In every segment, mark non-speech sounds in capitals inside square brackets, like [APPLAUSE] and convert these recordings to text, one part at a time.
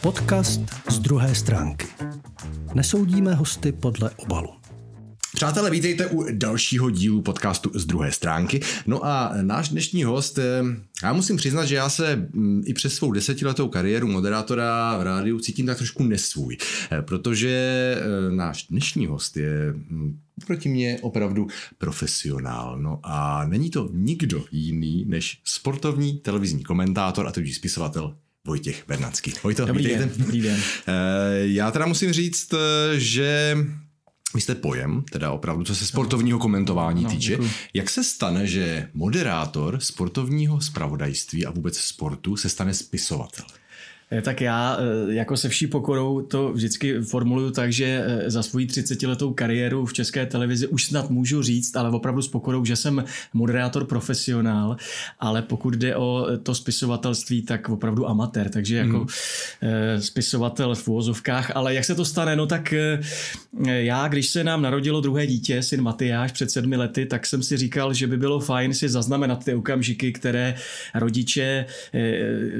Podcast z druhé stránky. Nesoudíme hosty podle obalu. Přátelé, vítejte u dalšího dílu podcastu z druhé stránky. No a náš dnešní host, eh, já musím přiznat, že já se mm, i přes svou desetiletou kariéru moderátora v rádiu cítím tak trošku nesvůj, eh, protože eh, náš dnešní host je mm, proti mě opravdu profesionál. No a není to nikdo jiný než sportovní televizní komentátor a tudíž spisovatel Vojtěch Bernacký. Vojto, dobrý vítejte. Den, dobrý den. Já teda musím říct, že vy jste pojem, teda opravdu, co se sportovního komentování no, týče. Děkuji. Jak se stane, že moderátor sportovního spravodajství a vůbec sportu se stane spisovatel? Eh, tak já eh, jako se vší pokorou to vždycky formuluju tak, že eh, za svoji 30 letou kariéru v české televizi už snad můžu říct, ale opravdu s pokorou, že jsem moderátor profesionál, ale pokud jde o to spisovatelství, tak opravdu amatér, takže jako hmm. spisovatel v úvozovkách, ale jak se to stane, no tak já, když se nám narodilo druhé dítě, syn Matyáš před sedmi lety, tak jsem si říkal, že by bylo fajn si zaznamenat ty okamžiky, které rodiče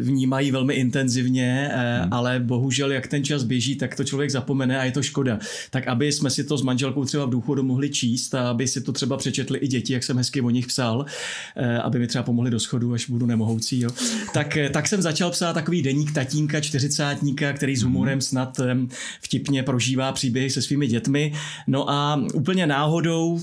vnímají velmi intenzivně hodně, eh, hmm. ale bohužel, jak ten čas běží, tak to člověk zapomene a je to škoda. Tak aby jsme si to s manželkou třeba v důchodu mohli číst a aby si to třeba přečetli i děti, jak jsem hezky o nich psal, eh, aby mi třeba pomohli do schodu, až budu nemohoucí, jo. Tak, eh, tak jsem začal psát takový deník tatínka, čtyřicátníka, který s humorem snad vtipně prožívá příběhy se svými dětmi. No a úplně náhodou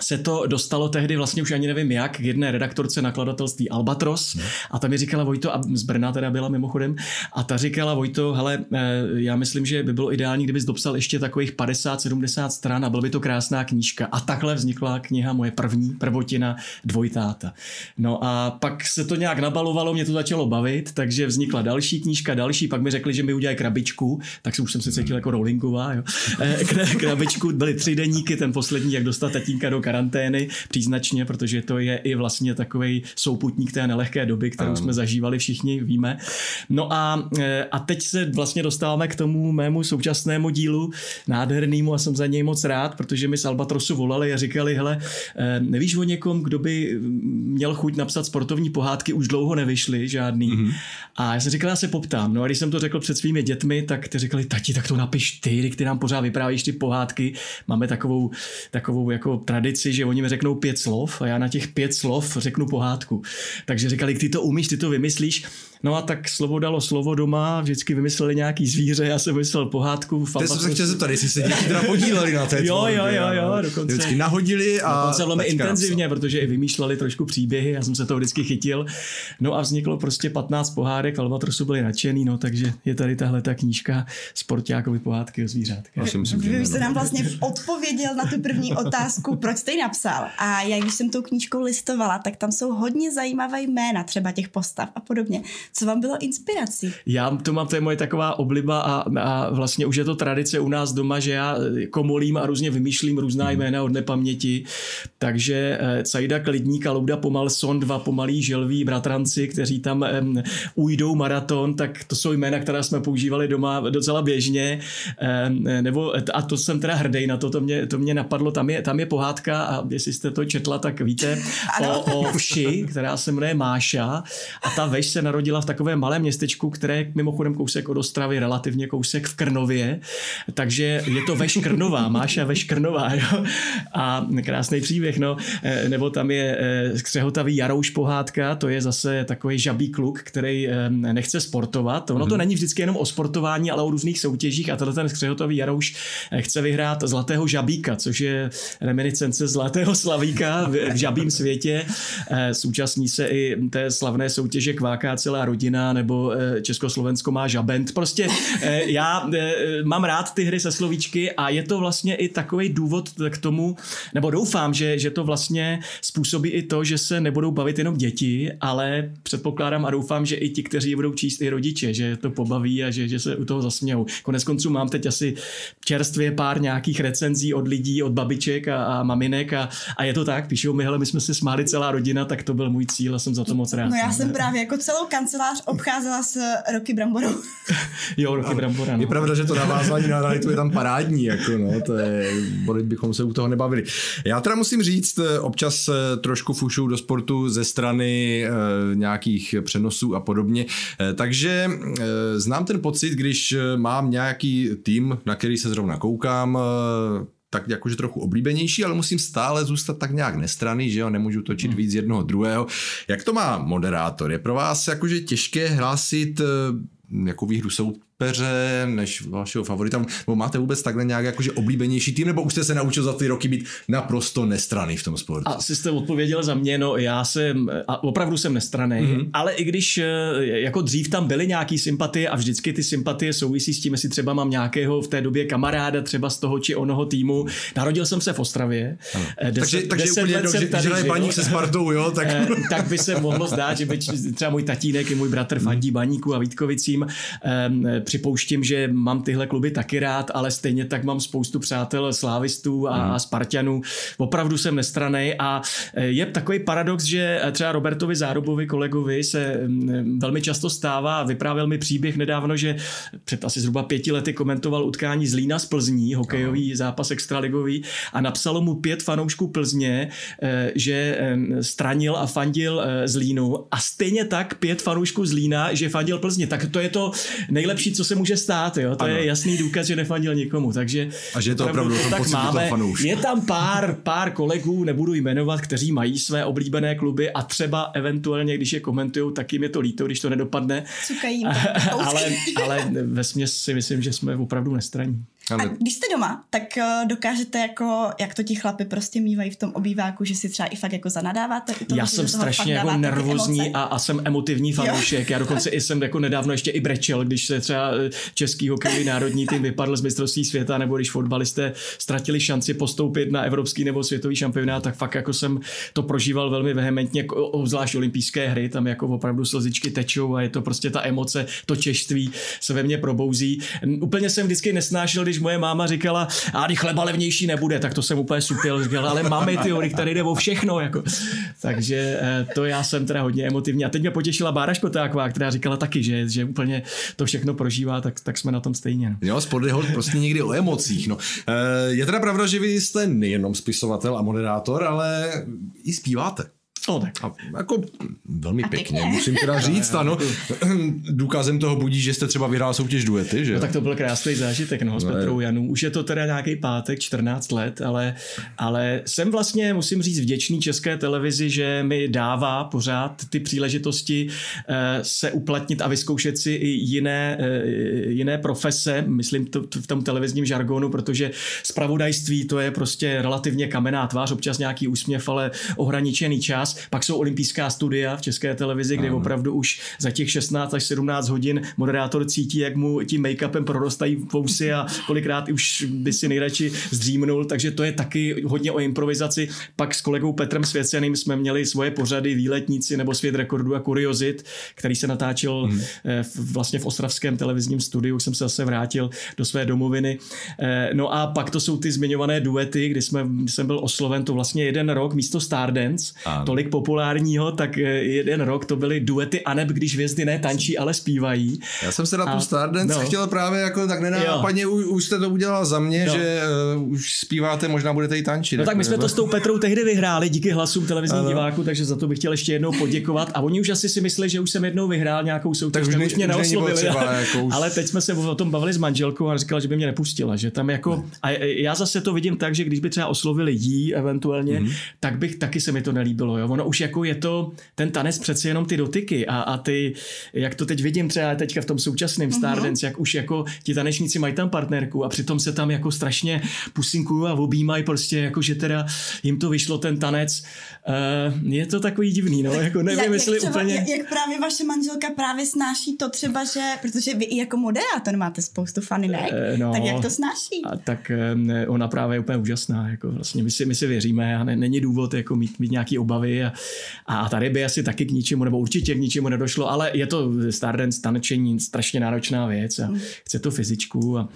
se to dostalo tehdy vlastně už ani nevím jak k jedné redaktorce nakladatelství Albatros no. a ta mi říkala Vojto, a z Brna teda byla mimochodem, a ta říkala Vojto, hele, eh, já myslím, že by bylo ideální, kdybys dopsal ještě takových 50-70 stran a byl by to krásná knížka. A takhle vznikla kniha moje první, prvotina Dvojtáta. No a pak se to nějak nabalovalo, mě to začalo bavit, takže vznikla další knížka, další, pak mi řekli, že mi udělají krabičku, tak už jsem se cítil jako Rowlingová, jo. Eh, krabičku, byly tři deníky, ten poslední, jak dostat tatínka do karantény příznačně, protože to je i vlastně takový souputník té nelehké doby, kterou um. jsme zažívali všichni, víme. No a, e, a teď se vlastně dostáváme k tomu mému současnému dílu, nádhernému a jsem za něj moc rád, protože mi z Albatrosu volali a říkali, hele, e, nevíš o někom, kdo by měl chuť napsat sportovní pohádky, už dlouho nevyšly žádný. Mm-hmm. A já jsem říkal, já se poptám. No a když jsem to řekl před svými dětmi, tak ty říkali, tati, tak to napiš ty, ty nám pořád vyprávíš ty pohádky. Máme takovou, takovou jako tradici, že oni mi řeknou pět slov a já na těch pět slov řeknu pohádku. Takže říkali, ty to umíš, ty to vymyslíš. No a tak slovo dalo slovo doma, vždycky vymysleli nějaký zvíře, já jsem vymyslel pohádku. Teď jsem se chtěl zeptat, jestli se děti teda podíleli na té [LAUGHS] Jo, jo, jo, jo, dokonce. Vždycky nahodili a... Dokonce velmi intenzivně, protože i vymýšleli trošku příběhy, já jsem se to vždycky chytil. No a vzniklo prostě 15 pohádek, Albatrosu byli nadšený, no takže je tady tahle ta knížka Sportákovi pohádky o zvířátkách. Vy jste nám vlastně odpověděl na tu první otázku, proč jste ji napsal. A já když jsem tou knížkou listovala, tak tam jsou hodně zajímavé jména třeba těch postav a podobně. Co vám bylo inspirací? Já to mám, to je moje taková obliba a, a vlastně už je to tradice u nás doma, že já komolím a různě vymýšlím různá hmm. jména od nepaměti. Takže eh, Cajda Klidník a Louda Pomalson, dva pomalí želví bratranci, kteří tam um, ujdou maraton, tak to jsou jména, která jsme používali doma docela běžně. Um, nebo, a to jsem teda hrdý na to, to mě, to mě napadlo. Tam je, tam je pohádka a jestli jste to četla, tak víte o, o vši, která se jmenuje Máša a ta veš se narodila v takovém malém městečku, které je mimochodem kousek od Ostravy, relativně kousek v Krnově, takže je to veš Krnová, [LAUGHS] Máša veš Krnová, jo? a krásný příběh, no, e, nebo tam je skřehotavý Jarouš pohádka, to je zase takový žabý kluk, který e, nechce sportovat, ono to mhm. není vždycky jenom o sportování, ale o různých soutěžích a tenhle ten skřehotavý Jarouš chce vyhrát zlatého žabíka, což je reminiscence zlatého slavíka v, v žabím světě. Současní se i té slavné soutěže kváká celá rodina, nebo Československo má žabent. Prostě já mám rád ty hry se slovíčky a je to vlastně i takový důvod k tomu, nebo doufám, že, že to vlastně způsobí i to, že se nebudou bavit jenom děti, ale předpokládám a doufám, že i ti, kteří budou číst i rodiče, že to pobaví a že, že se u toho zasmějou. Konec konců mám teď asi čerstvě pár nějakých recenzí od lidí, od babiček a, a maminek a, a je to tak, píšou mi, hele, my jsme se smáli celá rodina, tak to byl můj cíl a jsem za to moc rád. No já jsem právě jako celou kancelář kancelář obcházela s Roky Bramborou. jo, Roky Brambora. No. Je pravda, že to navázání na realitu je tam parádní, jako no, to je, bychom se u toho nebavili. Já teda musím říct, eh, občas eh, trošku fušu do sportu ze strany e, nějakých přenosů a podobně, e, takže e, znám ten pocit, když mám nějaký tým, na který se zrovna koukám, e, tak jakože trochu oblíbenější, ale musím stále zůstat tak nějak nestraný, že jo, nemůžu točit hmm. víc jednoho druhého. Jak to má moderátor? Je pro vás jakože těžké hlásit jako výhru soud, soupeře než vašeho favorita? Nebo máte vůbec takhle nějak jakože oblíbenější tým, nebo už jste se naučil za ty roky být naprosto nestraný v tom sportu? Asi jste odpověděl za mě, no já jsem, a opravdu jsem nestraný, mm-hmm. ale i když eh, jako dřív tam byly nějaký sympatie a vždycky ty sympatie souvisí s tím, jestli třeba mám nějakého v té době kamaráda třeba z toho či onoho týmu. Narodil jsem se v Ostravě. Eh, deset, takže takže deset úplně jedno, že, tady, že baník se Spartou, jo? Tak... Eh, tak by se mohlo zdát, že by třeba můj tatínek i můj bratr fandí baníku a Vítkovicím připouštím, že mám tyhle kluby taky rád, ale stejně tak mám spoustu přátel slávistů a, mm. a Spartanů. Opravdu jsem nestranej a e, je takový paradox, že třeba Robertovi Zárubovi, kolegovi, se velmi často stává, vyprávěl mi příběh nedávno, že před asi zhruba pěti lety komentoval utkání z Lína z Plzní, hokejový no. zápas extraligový a napsalo mu pět fanoušků Plzně, e, že stranil a fandil e, z Línu a stejně tak pět fanoušků z Lína, že fandil Plzně. Tak to je to nejlepší, co se může stát, jo. To ano. je jasný důkaz, že nefandil nikomu, takže a že je to opravdu, opravdu to tak máme. Je tam pár, pár kolegů, nebudu jmenovat, kteří mají své oblíbené kluby a třeba eventuálně, když je komentují, tak jim je to líto, když to nedopadne. Cukají [LAUGHS] ale, ale ve si myslím, že jsme opravdu nestraní. A když jste doma, tak eh, dokážete jako, jak to ti chlapi prostě mývají v tom obýváku, že si třeba i fakt jako zanadáváte? To, Já jsem strašně jako nervózní a, a jsem emotivní fanoušek. Já dokonce i jsem jako nedávno ještě i brečel, když se třeba eh, český hokejový národní tým vypadl z mistrovství světa, nebo když fotbalisté ztratili šanci postoupit na evropský nebo světový šampionát, tak fakt jako jsem to prožíval velmi vehementně, obzvlášť olympijské hry, tam jako opravdu slzičky tečou a je to prostě ta emoce, to češství se ve mně probouzí. Úplně jsem vždycky nesnášel, když moje máma říkala, a když chleba levnější nebude, tak to jsem úplně supil, říkala, ale máme ty tady jde o všechno. Jako. Takže eh, to já jsem teda hodně emotivní. A teď mě potěšila Bára Škotáková, která říkala taky, že, že úplně to všechno prožívá, tak, tak jsme na tom stejně. No. Jo, sport je prostě někdy o emocích. No. Eh, je teda pravda, že vy jste nejenom spisovatel a moderátor, ale i zpíváte. No tak. A jako velmi pěkně, pěkně, musím teda říct, [LAUGHS] ano. [CLEARS THROAT] Důkazem toho budí, že jste třeba vyhrál soutěž duety, že? No tak to byl krásný zážitek, no, s no, Petrou Janu. Už je to teda nějaký pátek, 14 let, ale, ale jsem vlastně, musím říct, vděčný české televizi, že mi dává pořád ty příležitosti eh, se uplatnit a vyzkoušet si i jiné, eh, jiné profese, myslím to, to v tom televizním žargonu, protože spravodajství to je prostě relativně kamená tvář, občas nějaký úsměv, ale ohraničený čas pak jsou olympijská studia v české televizi, kde opravdu už za těch 16 až 17 hodin moderátor cítí, jak mu tím make-upem prorostají vousy a kolikrát už by si nejradši zdřímnul, takže to je taky hodně o improvizaci. Pak s kolegou Petrem Svěceným jsme měli svoje pořady Výletníci nebo Svět rekordu a kuriozit, který se natáčel hmm. vlastně v ostravském televizním studiu, jsem se zase vrátil do své domoviny. Eh, no a pak to jsou ty zmiňované duety, kdy jsme, jsem byl osloven to vlastně jeden rok místo Stardance. Tolik tolik populárního, tak eh, jeden rok to byly duety Aneb, když hvězdy ne tančí, ale zpívají. Já jsem se na tu Stardance no. chtěl právě jako tak nenápadně, už, už jste to udělal za mě, jo. že uh, už zpíváte, možná budete i tančit. No tak my jsme to s tou Petrou tehdy vyhráli díky hlasům televizních diváků, takže za to bych chtěl ještě jednou poděkovat. A oni už asi si mysleli, že už jsem jednou vyhrál nějakou soutěž, tak už, tak už mě neoslovili. Třeba, [LAUGHS] jako už... Ale teď jsme se o tom bavili s manželkou a říkala, že by mě nepustila, že tam jako. A já zase to vidím tak, že když by třeba oslovili jí eventuálně, mm-hmm. tak bych taky se mi to nelíbilo. Jo? Ono už jako je to, ten tanec přece jenom ty dotyky a, a ty, jak to teď vidím třeba teďka v tom současném mm-hmm. Stardance, jak už jako ti tanečníci mají tam partnerku a přitom se tam jako strašně pusinkují a objímají prostě jako, že teda jim to vyšlo ten tanec. Uh, je to takový divný, no, jako nevím, jak, jestli jak třeba, úplně... Jak, jak právě vaše manželka právě snáší to třeba, že, protože vy i jako moderátor máte spoustu faninek, uh, no, tak jak to snáší? A tak um, ona právě je úplně úžasná, jako vlastně my si, my si věříme a ne, není důvod jako mít, mít nějaký obavy a, a tady by asi taky k ničemu, nebo určitě k ničemu nedošlo, ale je to Stardance tanečení strašně náročná věc a chce to fyzičku. A...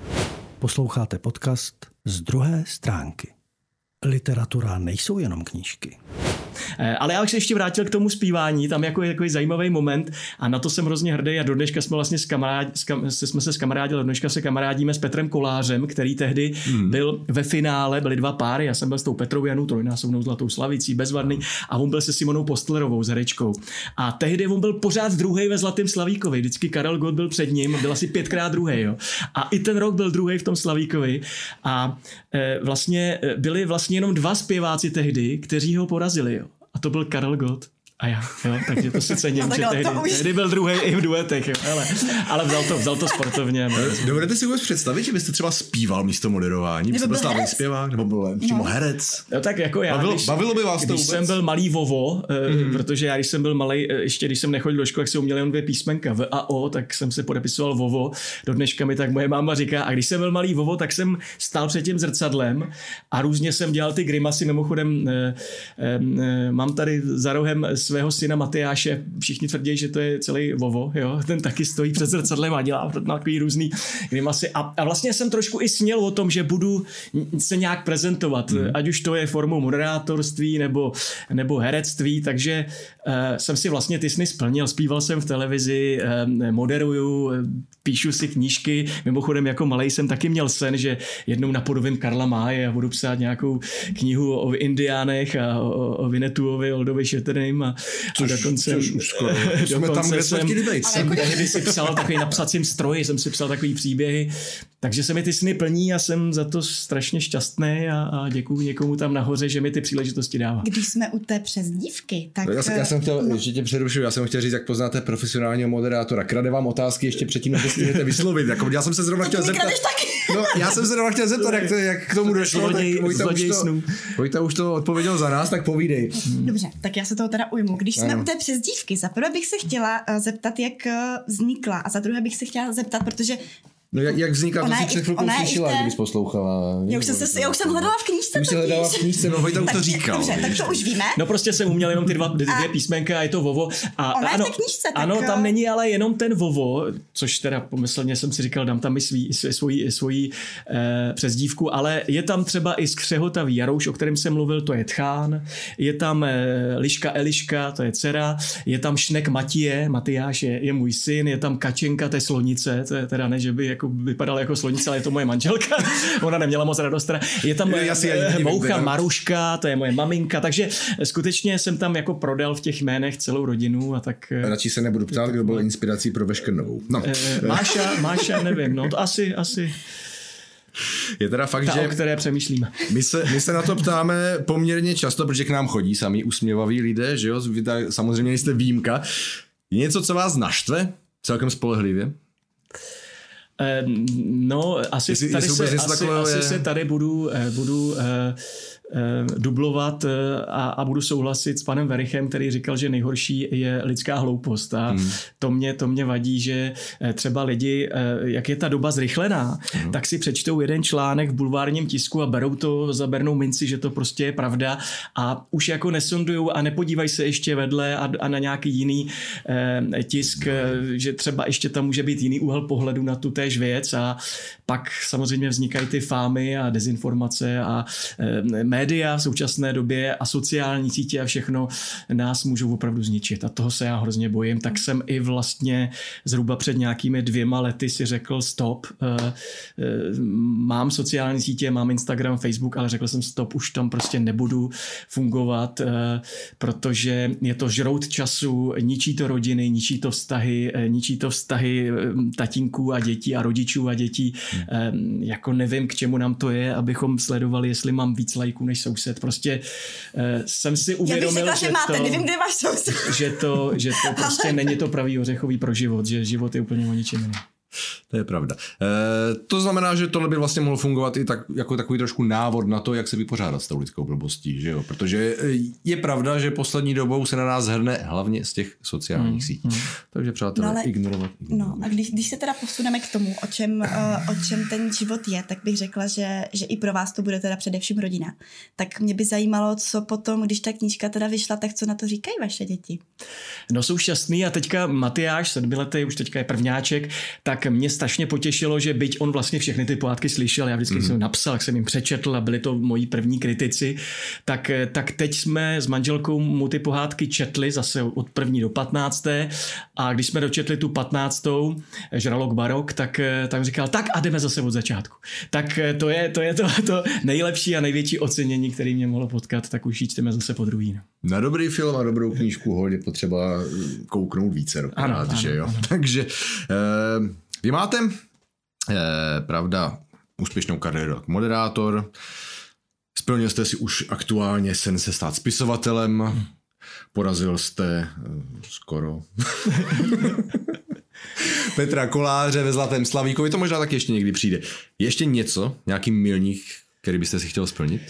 Posloucháte podcast z druhé stránky. Literatura nejsou jenom knížky. Eh, ale já bych se ještě vrátil k tomu zpívání, tam jako je takový zajímavý moment a na to jsem hrozně hrdý a do dneška jsme vlastně s kamarád, s kam, jsme se s kamarádili, do dneška se kamarádíme s Petrem Kolářem, který tehdy hmm. byl ve finále, byly dva páry, já jsem byl s tou Petrou Janou, trojnásobnou zlatou slavicí, bezvadný a on byl se Simonou Postlerovou, s herečkou. A tehdy on byl pořád druhý ve Zlatém Slavíkovi, vždycky Karel Gott byl před ním, byl asi pětkrát druhý. Jo. A i ten rok byl druhý v tom Slavíkovi a e, vlastně e, byli vlastně jenom dva zpěváci tehdy, kteří ho porazili. Jo. A to byl Karel Gott a já, jo, takže to si cením, [LAUGHS] no, že tehdy, už... tehdy byl druhý i v duetech, jo, ale, ale vzal, to, vzal to sportovně. Dovedete si vůbec představit, že byste třeba zpíval místo moderování? Byste byl slavný zpěvák, nebo byl přímo no. herec? No tak jako já, bavilo, když, bavilo by vás když to vůbec? jsem byl malý Vovo, mm. protože já když jsem byl malý, eh, ještě když jsem nechodil do školy, jak jsem uměl jen dvě písmenka V a O, tak jsem se podepisoval Vovo. Do dneška mi tak moje máma říká, a když jsem byl malý Vovo, tak jsem stál před tím zrcadlem a různě jsem dělal ty grimasy. Mimochodem, eh, eh, mám tady za rohem svého syna Matyáše, všichni tvrdí, že to je celý Vovo, jo? [LAUGHS] ten taky stojí před zrcadlem a dělá takový různý grimasy. A, a vlastně jsem trošku i sněl o tom, že budu se nějak prezentovat, mm. ať už to je formou moderátorství nebo, nebo herectví, takže uh, jsem si vlastně ty sny splnil, zpíval jsem v televizi, uh, moderuju, píšu si knížky, mimochodem jako malý jsem taky měl sen, že jednou napodobím Karla Máje a budu psát nějakou knihu o indiánech a o, o Vinetuovi, Oldovi Šetrným a, což, a dokonce, což už skoro, dokonce [LAUGHS] jsme tam, kde jsme chtěli být. Jsem tehdy si psal takový na psacím stroji, jsem si psal takový příběhy, takže se mi ty sny plní a jsem za to strašně šťastný a, a děkuji někomu tam nahoře, že mi ty příležitosti dává. Když jsme u té přezdívky, tak... Já, jsem, já jsem chtěl, no. že tě přerušuju, já jsem chtěl říct, jak poznáte profesionálního moderátora. Krade vám otázky ještě předtím, než stihnete vyslovit. Jako, já jsem se zrovna chtěl zeptat. No, já jsem se zrovna chtěl zeptat, jak, to, jak k tomu došlo. Zloděj, tak Vojta už, to, Vojta už to odpověděl za nás, tak povídej. Dobře, tak já se toho teda ujmu. Když jsme ano. u té přezdívky, za prvé bych se chtěla uh, zeptat, jak uh, vznikla a za druhé bych se chtěla zeptat, protože No jak, jak vzniká, to si před chvilkou slyšela, kdybys poslouchala. Já už, jsem se, já už jsem hledala v knížce. Už jsem hledala v knížce, no Vojta už to říkal. Dobře, tak to už víme. No prostě jsem uměl jenom ty dva, dvě a písmenka a je to Vovo. A, ona ano, je v té knížce, tak... ano, tam není ale jenom ten Vovo, což teda pomyslně jsem si říkal, dám tam i svý, svoji, svoji eh, přezdívku, ale je tam třeba i skřehotavý Jarouš, o kterém jsem mluvil, to je Tchán, je tam eh, Liška Eliška, to je dcera, je tam Šnek Matie, Matyáš je, je můj syn, je tam Kačenka, to je slonice, to je teda ne, že by jako vypadal jako slonice, ale je to moje manželka. [LAUGHS] Ona neměla moc radost. Je tam já si Moucha Maruška, to je moje maminka, takže skutečně jsem tam jako prodal v těch jménech celou rodinu a tak... Radši se nebudu ptát, kdo byl inspirací pro Veškrnovou. No. Eh, Máša, Máša, nevím, no to asi, asi... Je teda fakt, Ta, že... o které přemýšlíme. My se, my se na to ptáme poměrně často, protože k nám chodí sami usměvaví lidé, že jo? Vy tak, samozřejmě jste výjimka. Je něco, co vás naštve? Celkem spolehlivě? No, asi, jestli, tady, jestli se, asi, asi se tady budu, eh, budu uh, dublovat eh, a, a budu souhlasit s panem Verichem, který říkal, že nejhorší je lidská hloupost a hmm. to, mě, to mě vadí, že eh, třeba lidi, jak je ta doba zrychlená, hmm. tak si přečtou jeden článek v bulvárním tisku a berou to za bernou minci, že to prostě je pravda a už jako nesondují a nepodívají se ještě vedle a, a na nějaký jiný eh, tisk, hmm. že třeba ještě tam může být jiný úhel pohledu na tu též věc a pak samozřejmě vznikají ty fámy a dezinformace a eh, média v současné době a sociální sítě a všechno nás můžou opravdu zničit a toho se já hrozně bojím, tak jsem i vlastně zhruba před nějakými dvěma lety si řekl stop, eh, eh, mám sociální sítě, mám Instagram, Facebook, ale řekl jsem stop, už tam prostě nebudu fungovat, eh, protože je to žrout času, ničí to rodiny, ničí to vztahy, ničí to vztahy tatínků a dětí a rodičů a dětí. Hmm. Jako nevím, k čemu nám to je, abychom sledovali, jestli mám víc lajků než soused. Prostě uh, jsem si uvědomil, Já bych řekla, že, že máte, to, nevím, kde váš soused. Že to, že to [LAUGHS] prostě není to pravý ořechový pro život, že život je úplně o ničem jiném. To je pravda. E, to znamená, že tohle by vlastně mohlo fungovat i tak, jako takový trošku návod na to, jak se vypořádat s tou lidskou blbostí, že jo? Protože je pravda, že poslední dobou se na nás hrne hlavně z těch sociálních hmm, sítí. Hmm. Takže přátelé, no ale, ignorovat, ignorovat. No a když, když se teda posuneme k tomu, o čem, uh, o čem ten život je, tak bych řekla, že, že i pro vás to bude teda především rodina. Tak mě by zajímalo, co potom, když ta knížka teda vyšla, tak co na to říkají vaše děti? No jsou šťastný a teďka Matyáš, sedmiletý, už teďka je prvňáček, tak mě strašně potěšilo, že byť on vlastně všechny ty pohádky slyšel, já vždycky mm. jsem napsal, jak jsem jim přečetl a byli to moji první kritici, tak, tak teď jsme s manželkou mu ty pohádky četli zase od první do patnácté a když jsme dočetli tu patnáctou, Žralok barok, tak, tak říkal, tak a jdeme zase od začátku. Tak to je to, je to, [LAUGHS] to nejlepší a největší ocenění, který mě mohlo potkat, tak už ji čteme zase po druhý. No. Na dobrý film a dobrou knížku je potřeba kouknout více ano, ano, že jo. Ano. [LAUGHS] Takže eh, vy máte, eh, pravda, úspěšnou kariéru jako moderátor, splnil jste si už aktuálně sen se stát spisovatelem, porazil jste eh, skoro. [LAUGHS] Petra Koláře ve Zlatém Slavíkovi, to možná tak ještě někdy přijde. Ještě něco, nějaký milník, který byste si chtěl splnit?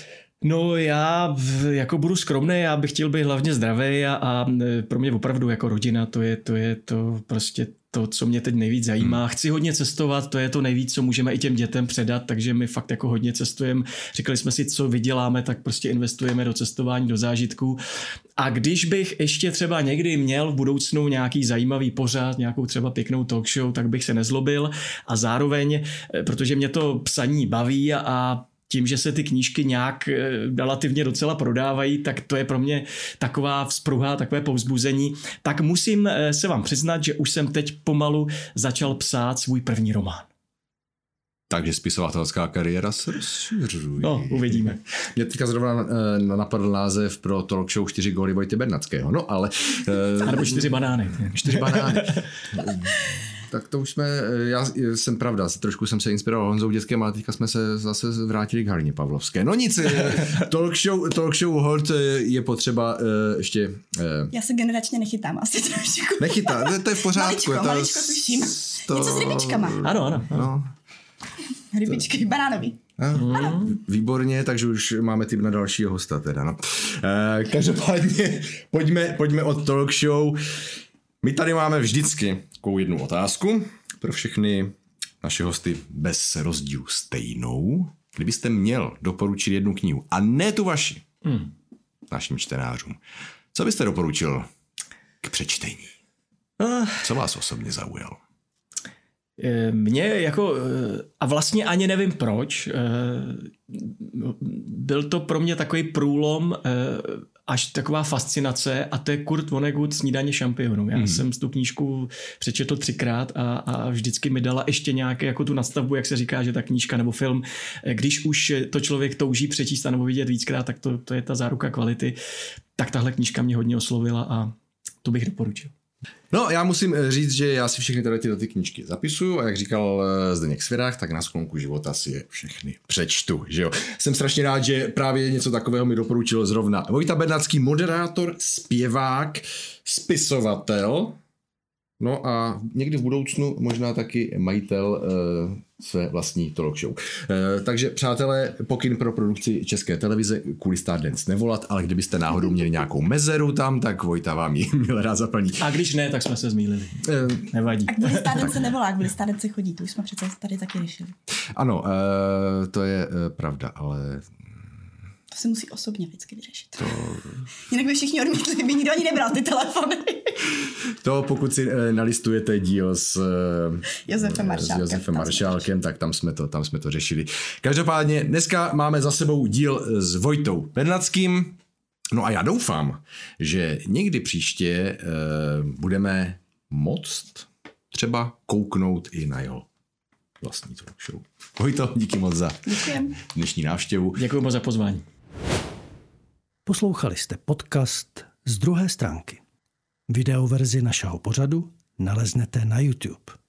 No já jako budu skromný, já bych chtěl být hlavně zdravý a, a pro mě opravdu jako rodina to je to, je to prostě to, co mě teď nejvíc zajímá. Hmm. Chci hodně cestovat, to je to nejvíc, co můžeme i těm dětem předat, takže my fakt jako hodně cestujeme. Říkali jsme si, co vyděláme, tak prostě investujeme do cestování, do zážitků. A když bych ještě třeba někdy měl v budoucnu nějaký zajímavý pořad, nějakou třeba pěknou talk show, tak bych se nezlobil a zároveň, eh, protože mě to psaní baví a tím, že se ty knížky nějak eh, relativně docela prodávají, tak to je pro mě taková vzpruha, takové povzbuzení. Tak musím eh, se vám přiznat, že už jsem teď pomalu začal psát svůj první román. Takže spisovatelská kariéra se rozšiřuje. No, uvidíme. Mě teďka zrovna eh, napadl název pro talk show 4 góly Vojty Bernackého. No ale... Nebo 4 banány. 4 banány. [LAUGHS] tak to už jsme, eh, já jsem pravda, trošku jsem se inspiroval Honzou dětském, ale teďka jsme se zase vrátili k Halině Pavlovské. No nic, eh, [LAUGHS] talk show, talk show hold eh, je potřeba ještě... Já se generačně nechytám asi trošku. Nechytá, to, to je v pořádku. Maličko, to, maličko tuším. To, Něco s rybičkama. Ano, ano. ano. No. Rybičky, to... banánový. Ano. Výborně, takže už máme typ na dalšího hosta teda. No. E, každopádně [LAUGHS] pojďme, pojďme od talk show. My tady máme vždycky takovou jednu otázku pro všechny naše hosty bez rozdílu stejnou. Kdybyste měl doporučit jednu knihu, a ne tu vaši, hmm. našim čtenářům, co byste doporučil k přečtení? Ah. Co vás osobně zaujalo? Eh, Mně jako, eh, a vlastně ani nevím proč, eh, byl to pro mě takový průlom až taková fascinace a to je Kurt Vonnegut Snídaně šampionů. Já hmm. jsem tu knížku přečetl třikrát a, a vždycky mi dala ještě nějaké jako tu nastavbu, jak se říká, že ta knížka nebo film, když už to člověk touží přečíst nebo vidět víckrát, tak to, to je ta záruka kvality. Tak tahle knížka mě hodně oslovila a tu bych doporučil. No, já musím eh, říct, že já si všechny tady tyhle ty knížky zapisuju a jak říkal eh, Zdeněk Svěrák, tak na sklonku života si je všechny přečtu, že jo. Jsem strašně rád, že právě něco takového mi doporučil zrovna Vojta Bernacký, moderátor, zpěvák, spisovatel, No a někdy v budoucnu možná taky majitel uh, své vlastní talk show. Uh, takže přátelé, pokyn pro produkci České televize kvůli Stardance nevolat, ale kdybyste náhodou měli nějakou mezeru tam, tak Vojta vám ji [LAUGHS] milé rád zaplní. A když ne, tak jsme se zmílili. Uh, Nevadí. A kvůli Stardance se nevolá, kvůli Stardance chodí, to už jsme přece tady taky řešili. Ano, uh, to je uh, pravda, ale to se musí osobně vždycky vyřešit. To... Jinak by všichni odmítli, by nikdo ani nebral ty telefony. To pokud si e, nalistujete díl s eh, Josefem Maršálkem, s Josefem Maršálkem tak tam jsme, to, tam jsme to řešili. Každopádně dneska máme za sebou díl s Vojtou Bernackým. No a já doufám, že někdy příště e, budeme moct třeba kouknout i na jeho vlastní talk show. Vojto, díky moc za Děkujem. dnešní návštěvu. Děkuji moc za pozvání. Poslouchali jste podcast z druhé stránky. Videoverzi našeho pořadu naleznete na YouTube.